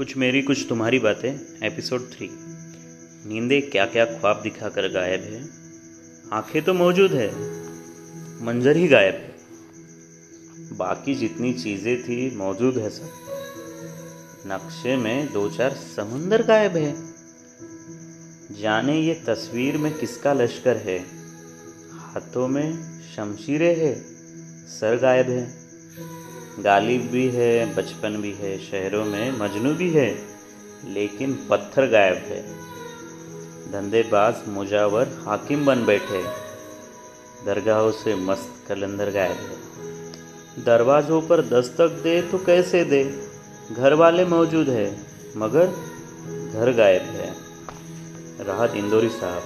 कुछ मेरी, कुछ तुम्हारी बातें एपिसोड थ्री नींदे क्या क्या ख्वाब दिखाकर गायब है? आँखें तो मौजूद है, मंजर ही गायब है। बाकी जितनी चीज़ें थी, मौजूद है सब। नक्शे में दो चार समुंदर गायब है। जाने ये तस्वीर में किसका लश्कर है? हाथों में शमशीरें है, सर गायब है। गालिब भी है, बचपन भी है, शहरों में मजनू भी है, लेकिन पत्थर गायब है। धंधेबाज मुजावर हाकिम बन बैठे दरगाहों से मस्त कलंदर गायब है। दरवाज़ों पर दस्तक दे तो कैसे दे? घर वाले मौजूद है, मगर घर गायब है। राहत इंदौरी साहब।